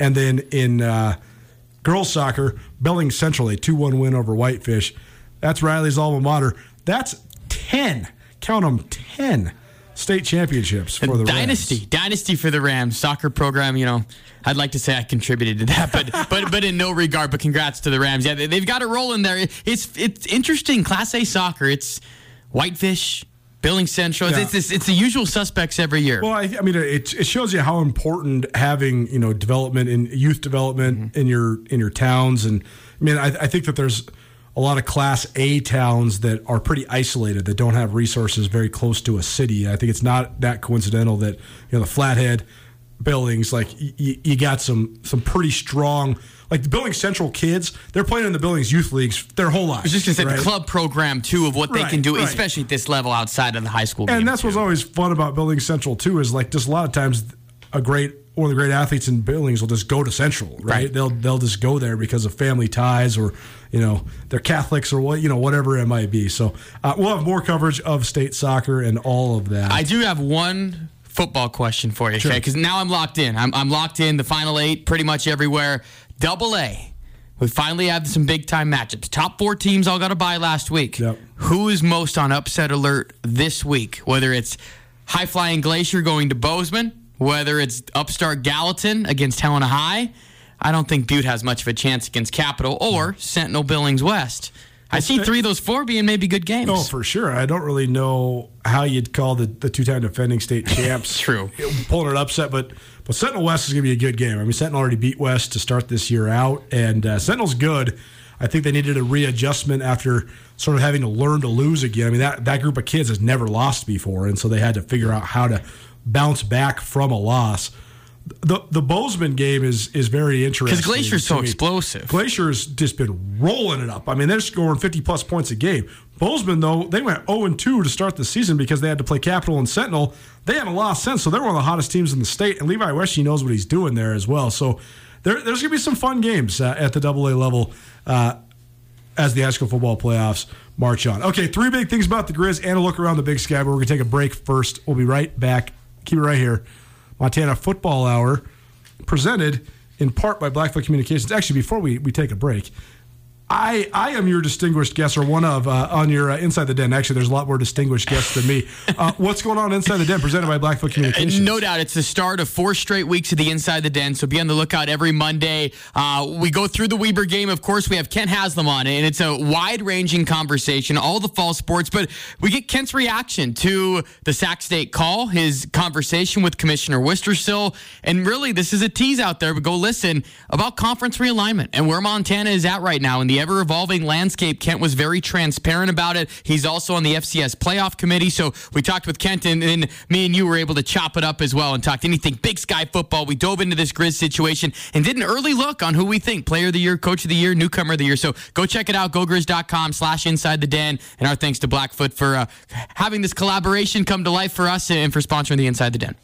and then in uh, girls soccer, Billings Central a two one win over Whitefish. That's Riley's alma mater. That's ten, count them ten state championships for the
dynasty,
Rams.
dynasty for the Rams soccer program. You know, I'd like to say I contributed to that, but but but in no regard. But congrats to the Rams. Yeah, they, they've got it rolling there. It's it's interesting. Class A soccer. It's Whitefish, Billings Central. It's,
Yeah.
it's, it's, it's the usual suspects every year.
Well, I, I mean, it, it shows you how important having you know development in youth development
Mm-hmm.
in your in your towns, and I mean, I, I think that there's a lot of Class A towns that are pretty isolated that don't have resources very close to a city. I think it's not that coincidental that you know the Flathead Billings, like y- you got some some pretty strong like the Billings Central kids. They're playing in the Billings youth leagues their whole lives.
Just gonna say
right?
the club program too of what they
Right,
can do,
right.
especially at this level outside of the high school.
And that's what's always fun about Billings Central too is like just a lot of times a great one of the great athletes in Billings will just go to Central, right?
Right.
They'll they'll just go there because of family ties or you know they're Catholics or what you know whatever it might be. So uh, we'll have more coverage of state soccer and all of that.
I do have one football question for you,
Sure.
okay? Because now I'm locked in. I'm, I'm locked in. The final eight, pretty much everywhere. Double A. We finally have some big time matchups. Top four teams all got a bye last week.
Yep.
Who is most on upset alert this week? Whether it's High Flying Glacier going to Bozeman, whether it's Upstart Gallatin against Helena High. I don't think Butte has much of a chance against Capital or Sentinel Billings West. I see three of those four being maybe good games.
Oh, for sure. I don't really know how you'd call the, the two time defending state <laughs> champs.
True.
Pulling an upset, but but Sentinel West is going to be a good game. I mean, Sentinel already beat West to start this year out, and uh, Sentinel's good. I think they needed a readjustment after sort of having to learn to lose again. I mean, that, that group of kids has never lost before, and so they had to figure out how to bounce back from a loss. The the Bozeman game is is very interesting
Because Glacier's so
me.
explosive.
Glacier's just been rolling it up. I mean, they're scoring 50 plus points a game. Bozeman, though, they went 0 and 2 to start the season because they had to play Capital and Sentinel. They haven't lost since, so they're one of the hottest teams in the state. And Levi Westy knows what he's doing there as well. So there, there's going to be some fun games uh, at the Double A level uh, as the high school football playoffs march on. Okay, three big things about the Grizz and a look around the Big Sky, but we're going to take a break first. We'll be right back. Keep it right here. Montana Football Hour, presented in part by Blackfoot Communications. Actually, before we, we take a break, I, I am your distinguished guest, or one of, uh, on your uh, Inside the Den. Actually, there's a lot more distinguished guests than me. <laughs> Uh, what's going on Inside the Den, presented by Blackfoot Communications?
No doubt. It's the start of four straight weeks of the Inside the Den, so be on the lookout every Monday. Uh, we go through the Weber game. Of course, we have Kent Haslam on, and it's a wide ranging conversation, all the fall sports, but we get Kent's reaction to the Sac State call, his conversation with Commissioner Wistrcill, and really, this is a tease out there, but go listen about conference realignment and where Montana is at right now in the ever evolving landscape. Kent was very transparent about it. He's also on the FCS playoff committee. So we talked with Kent, and, and me and you were able to chop it up as well and talked anything Big Sky football. We dove into this Grizz situation and did an early look on who we think player of the year, coach of the year, newcomer of the year. So go check it out, gogrizz.com slash inside the den. And our thanks to Blackfoot for uh, having this collaboration come to life for us and for sponsoring the Inside the Den.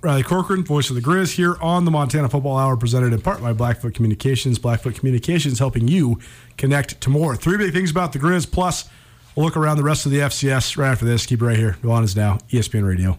Riley Corcoran, voice of the Grizz, here on the Montana Football Hour, presented in part by Blackfoot Communications. Blackfoot Communications helping you connect to more. Three big things about the Grizz, plus we'll look around the rest of the FCS right after this. Keep it right here. Nuanez Now, ESPN Radio.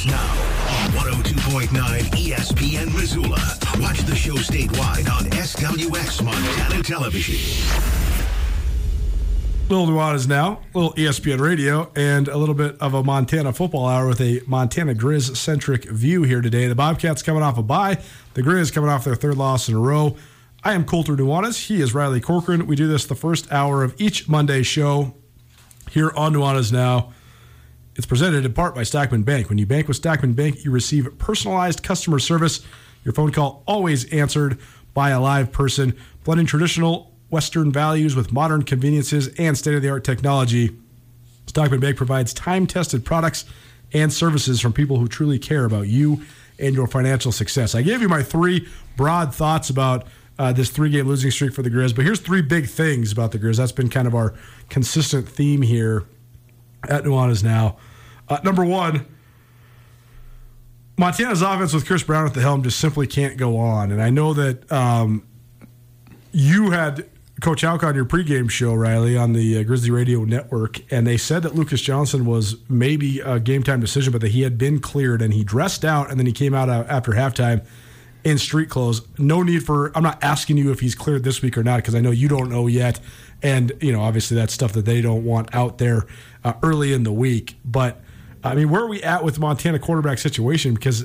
Nuanez now on 102.9 ESPN Missoula. Watch the show statewide on SWX Montana Television.
Little Nuanez now, little ESPN radio, and a little bit of a Montana football hour with a Montana Grizz centric view here today. The Bobcats coming off a bye, the Grizz coming off their third loss in a row. I am Colter Nuanez. He is Riley Corcoran. We do this the first hour of each Monday show here on Nuanez Now. It's presented in part by Stockman Bank. When you bank with Stockman Bank, you receive personalized customer service. Your phone call always answered by a live person, blending traditional Western values with modern conveniences and state of the art technology. Stockman Bank provides time tested products and services from people who truly care about you and your financial success. I gave you my three broad thoughts about uh, this three game losing streak for the Grizz, but here's three big things about the Grizz. That's been kind of our consistent theme here at Nuanez now. Uh, number one, Montana's offense with Kris Brown at the helm just simply can't go on. And I know that um, you had Coach Hauck on your pregame show, Riley, on the uh, Grizzly Radio Network, and they said that Lucas Johnson was maybe a game time decision, but that he had been cleared and he dressed out and then he came out uh, after halftime in street clothes. No need for, I'm not asking you if he's cleared this week or not because I know you don't know yet. And, you know, obviously that's stuff that they don't want out there uh, early in the week. But, I mean, where are we at with Montana quarterback situation? Because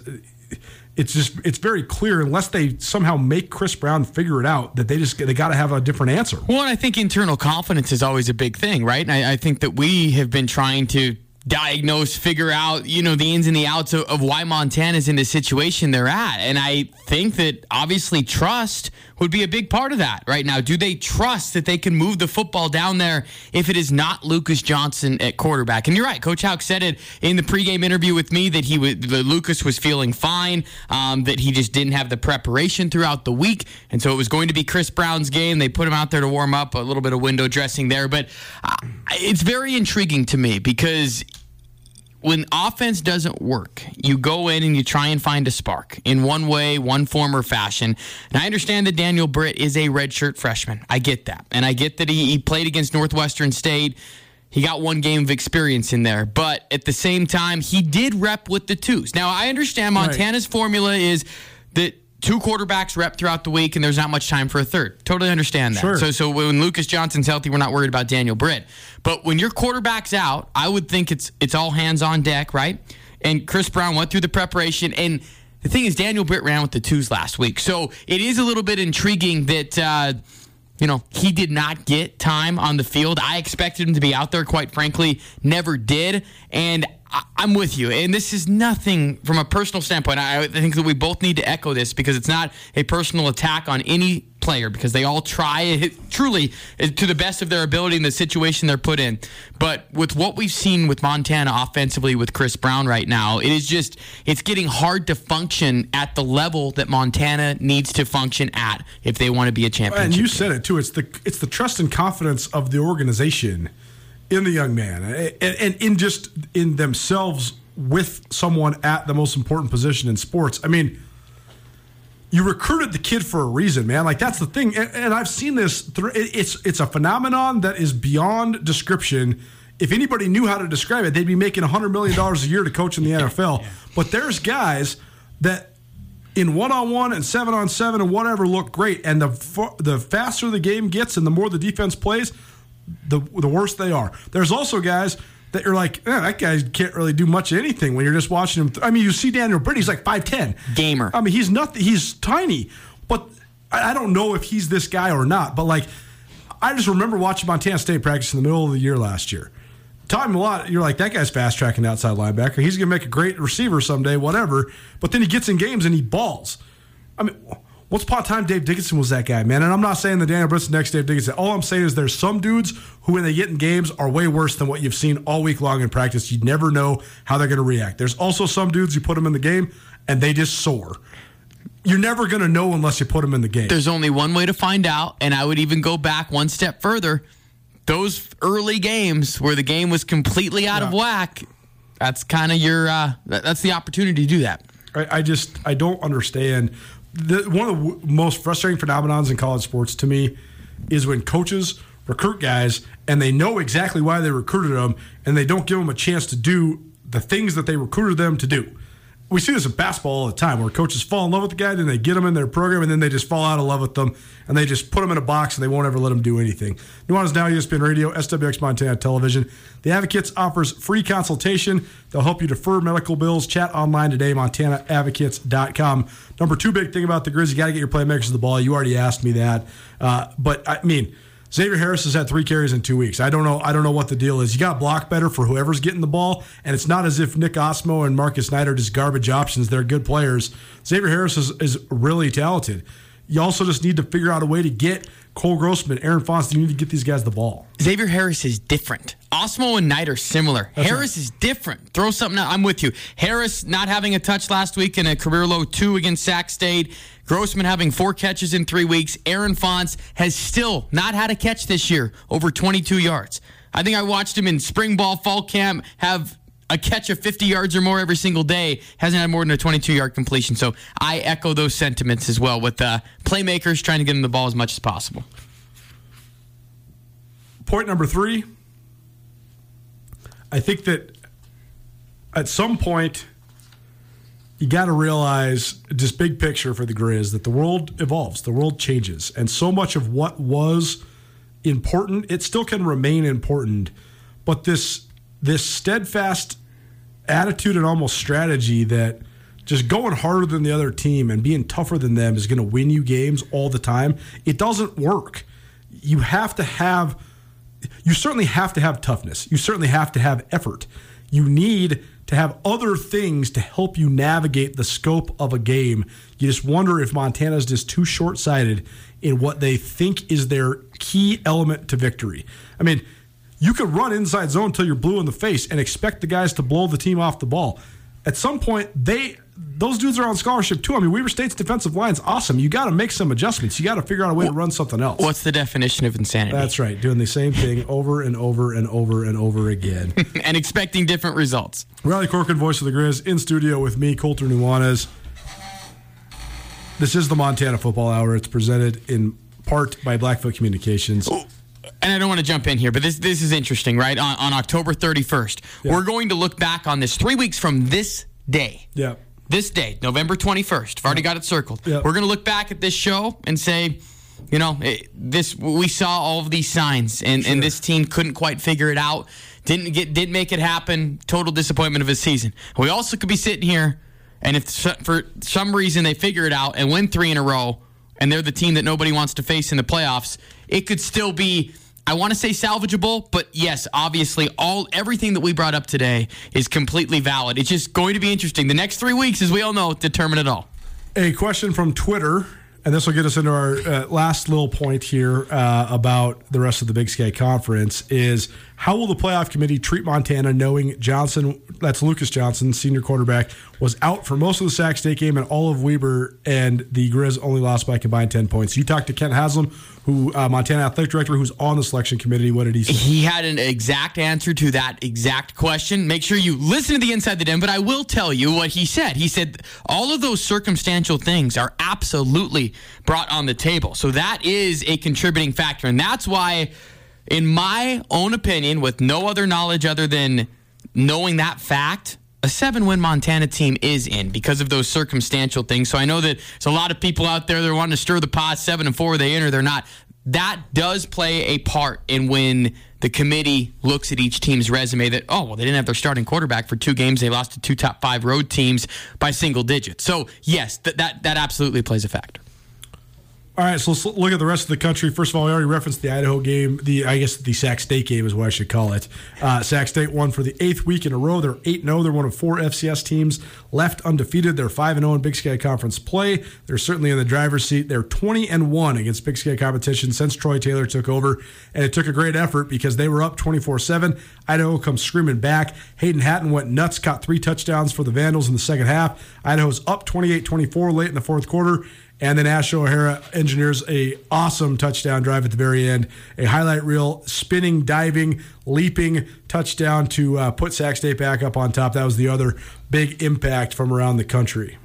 it's just it's very clear unless they somehow make Kris Brown figure it out that they just they got to have a different answer.
Well, I think internal confidence is always a big thing, right? And I, I think that we have been trying to diagnose, figure out, you know, the ins and the outs of, of why Montana's in the situation they're at. And I think that obviously trust would be a big part of that right now. Do they trust that they can move the football down there if it is not Lucas Johnson at quarterback? And you're right, Coach Hauck said it in the pregame interview with me that he was that Lucas was feeling fine, um, that he just didn't have the preparation throughout the week, and so it was going to be Kris Brown's game. They put him out there to warm up, a little bit of window dressing there, but uh, it's very intriguing to me because when offense doesn't work, you go in and you try and find a spark in one way, one form or fashion. And I understand that Daniel Britt is a redshirt freshman. I get that. And I get that he, he played against Northwestern State. He got one game of experience in there. But at the same time, he did rep with the twos. Now, I understand Montana's right. formula is that two quarterbacks rep throughout the week, and there's not much time for a third. Totally understand that.
Sure.
So, so when Lucas Johnson's healthy, we're not worried about Daniel Britt. But when your quarterback's out, I would think it's it's all hands on deck, right? And Kris Brown went through the preparation, and the thing is, Daniel Britt ran with the twos last week, so it is a little bit intriguing that. Uh, you know, he did not get time on the field. I expected him to be out there, quite frankly, never did. And I'm with you. And this is nothing from a personal standpoint. I think that we both need to echo this because it's not a personal attack on any player because they all try truly to the best of their ability in the situation they're put in. But with what we've seen with Montana offensively with Kris Brown right now, it is just it's getting hard to function at the level that Montana needs to function at if they want to be a champion.
And you said it too. It's the it's the trust and confidence of the organization in the young man and, and in just in themselves with someone at the most important position in sports. I mean, you recruited the kid for a reason, man. Like that's the thing, and, and I've seen this. Th- it's it's a phenomenon that is beyond description. If anybody knew how to describe it, they'd be making hundred million dollars a year to coach in the <laughs> NFL. yeah. But there's guys that in one on one and seven on seven and whatever look great, and the the faster the game gets and the more the defense plays, the the worse they are. There's also guys that you're like, eh, that guy can't really do much of anything when you're just watching him. Th- I mean, you see Daniel Britt, he's like 5'10.
Gamer.
I mean, he's nothing, he's tiny, but I, I don't know if he's this guy or not. But like, I just remember watching Montana State practice in the middle of the year last year. Taught him a lot. You're like, that guy's fast tracking outside linebacker. He's going to make a great receiver someday, whatever. But then he gets in games and he balls. I mean, once upon a time, Dave Dickenson was that guy, man. And I'm not saying that Daniel Britt's the next Dave Dickenson. All I'm saying is there's some dudes who, when they get in games, are way worse than what you've seen all week long in practice. You never know how they're going to react. There's also some dudes you put them in the game and they just soar. You're never going to know unless you put them in the game.
There's only one way to find out, and I would even go back one step further. Those early games where the game was completely out yeah. of whack, that's kind of your uh, that's the opportunity to do that.
I, I just I don't understand the, one of the w- most frustrating phenomenons in college sports to me is when coaches recruit guys and they know exactly why they recruited them and they don't give them a chance to do the things that they recruited them to do we see this in basketball all the time where coaches fall in love with the guy, then they get them in their program, and then they just fall out of love with them, and they just put them in a box and they won't ever let them do anything. Nuanez Now, ESPN Radio, SWX Montana Television. The Advocates offers free consultation. They'll help you defer medical bills. Chat online today, montanaadvocates.com. Number two big thing about the Grizz, you got to get your playmakers to the ball. You already asked me that. Uh, but, I mean, Xavier Harris has had three carries in two weeks. I don't know. I don't know what the deal is. You got to block better for whoever's getting the ball, and it's not as if Nick Ostmo and Marcus Knight are just garbage options. They're good players. Xavier Harris is, is really talented. You also just need to figure out a way to get Cole Grossman, Aaron Fontes. You need to get these guys the ball.
Xavier Harris is different. Ostmo and Knight are similar. That's Harris right. is different. Throw something out. I'm with you. Harris not having a touch last week in a career low two against Sac State. Grossman having four catches in three weeks. Aaron Fontes has still not had a catch this year over 22 yards. I think I watched him in spring ball, fall camp, have a catch of 50 yards or more every single day. Hasn't had more than a 22 yard completion. So I echo those sentiments as well with uh, playmakers trying to get him the ball as much as possible.
Point number three I think that at some point, you got to realize just big picture for the Grizz that the world evolves, the world changes, and so much of what was important, it still can remain important, but this this steadfast attitude and almost strategy that just going harder than the other team and being tougher than them is going to win you games all the time. It doesn't work. You have to have you certainly have to have toughness. You certainly have to have effort. You need to have other things to help you navigate the scope of a game. You just wonder if Montana's just too short sighted in what they think is their key element to victory. I mean, you could run inside zone until you're blue in the face and expect the guys to blow the team off the ball. At some point, they those dudes are on scholarship too. I mean, Weber State's defensive line's awesome. You got to make some adjustments. You got to figure out a way to run something else.
What's the definition of insanity?
That's right, doing the same thing over and over and over and over again, <laughs>
and expecting different results.
Riley Corcoran, voice of the Grizz, in studio with me, Colter Nuanez. This is the Montana Football Hour. It's presented in part by Blackfoot Communications. Oh
and I don't want to jump in here, but this this is interesting, right? On, on October 31st, yeah. we're going to look back on this three weeks from this day.
Yeah
this day, November 21st. I've already got it circled. Yep. We're going to look back at this show and say, you know, it, this we saw all of these signs, and, sure. and this team couldn't quite figure it out. Didn't get didn't make it happen. Total disappointment of a season. We also could be sitting here, and if for some reason they figure it out and win three in a row, and they're the team that nobody wants to face in the playoffs, it could still be I want to say salvageable, but yes, obviously, all everything that we brought up today is completely valid. It's just going to be interesting. The next three weeks, as we all know, determine it all.
A question from Twitter And this will get us into our uh, last little point here uh, about the rest of the Big Sky Conference is how will the playoff committee treat Montana knowing Johnson, that's Lucas Johnson, senior quarterback, was out for most of the Sac State game and all of Weber and the Grizz only lost by combined 10 points. You talked to Kent Haslam, who uh, Montana athletic director, who's on the selection committee. What did he say?
He had an exact answer to that exact question. Make sure you listen to the Inside the Den, but I will tell you what he said. He said all of those circumstantial things are absolutely brought on the table. So that is a contributing factor. And that's why in my own opinion, with no other knowledge other than knowing that fact, a seven win Montana team is in because of those circumstantial things. So I know that there's a lot of people out there that want to stir the pot seven and four, they enter, they're not. That does play a part in when the committee looks at each team's resume that, oh, well, they didn't have their starting quarterback for two games. They lost to two top five road teams by single digits. So, yes, th- that, that absolutely plays a factor.
All right, so let's look at the rest of the country. First of all, we already referenced the Idaho game. The I guess the Sac State game is what I should call it. Uh, Sac State won for the eighth week in a row. They're eight zero. They're one of four FCS teams left undefeated. They're five zero in Big Sky Conference play. They're certainly in the driver's seat. They're twenty and one against Big Sky competition since Troy Taylor took over, and it took a great effort because they were up twenty four seven. Idaho comes screaming back. Hayden Hatten went nuts, caught three touchdowns for the Vandals in the second half. Idaho's up 28-24 late in the fourth quarter and then Ash O'Hara engineers a awesome touchdown drive at the very end, a highlight reel, spinning, diving, leaping touchdown to uh, put Sac State back up on top. That was the other big impact from around the country.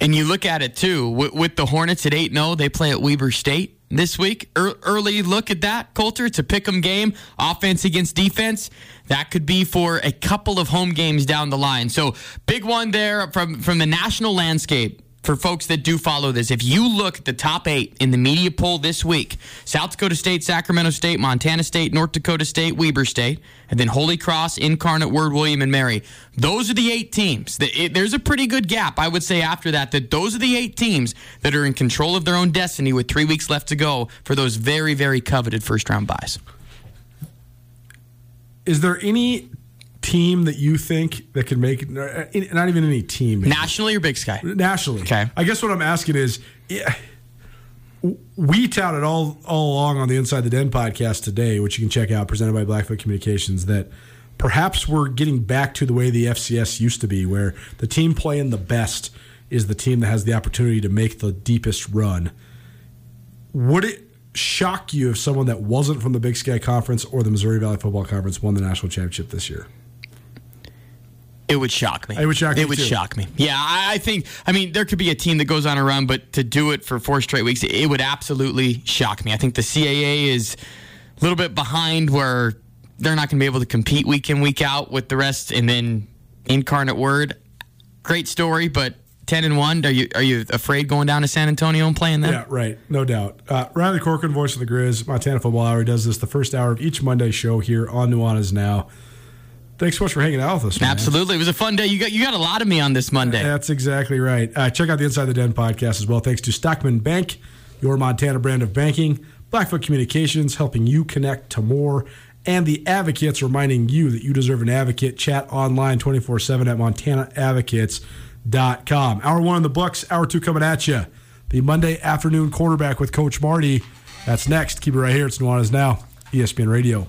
And you look at it too with, with the Hornets at eight 0 they play at Weber State this week. early look at that, Colter. It's a pick 'em game, offense against defense. That could be for a couple of home games down the line. So big one there from from the national landscape for folks that do follow this, if you look at the top eight in the media poll this week South Dakota State, Sacramento State, Montana State, North Dakota State, Weber State, and then Holy Cross, Incarnate Word, William, and Mary. Those are the eight teams. There's a pretty good gap, I would say, after that, that those are the eight teams that are in control of their own destiny with three weeks left to go for those very, very coveted first round buys.
Is there any team that you think that could make not even any team
nationally or Big Sky
nationally?
Okay,
I guess what I'm asking is. Yeah, we touted all all along on the Inside the Den podcast today, which you can check out, presented by Blackfoot Communications, that perhaps we're getting back to the way the FCS used to be, where the team playing the best is the team that has the opportunity to make the deepest run. Would it shock you if someone that wasn't from the Big Sky Conference or the Missouri Valley Football Conference won the national championship this year?
It would shock me.
It would shock.
It would too. shock me. Yeah, I, I, think. I mean, there could be a team that goes on a run, but to do it for four straight weeks, it would absolutely shock me. I think the CAA is a little bit behind where they're not going to be able to compete week in week out with the rest. And then Incarnate Word, great story, but ten and one. Are you are you afraid going down to San Antonio and playing that?
Yeah, right. No doubt. Uh, Riley Corcoran, voice of the Grizz, Montana Football Hour, does this the first hour of each Monday show here on Nuanez Now. Thanks so much for hanging out with us. Man.
Absolutely, it was a fun day. You got you got a lot of me on this Monday.
That's exactly right. Uh, check out the Inside the Den podcast as well. Thanks to Stockman Bank, your Montana brand of banking, Blackfoot Communications, helping you connect to more, and the Advocates, reminding you that you deserve an advocate. Chat online twenty four seven at MontanaAdvocates.com. Hour one in the books. Hour two coming at you. The Monday afternoon quarterback with Coach Marty. That's next. Keep it right here. It's Nuanez Now, ESPN Radio.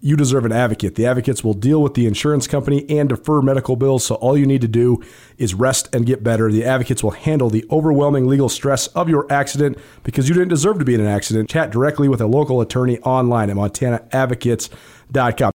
you deserve an advocate. The advocates will deal with the insurance company and defer medical bills, so all you need to do is rest and get better. The advocates will handle the overwhelming legal stress of your accident because you didn't deserve to be in an accident. Chat directly with a local attorney online at montanaadvocates.com.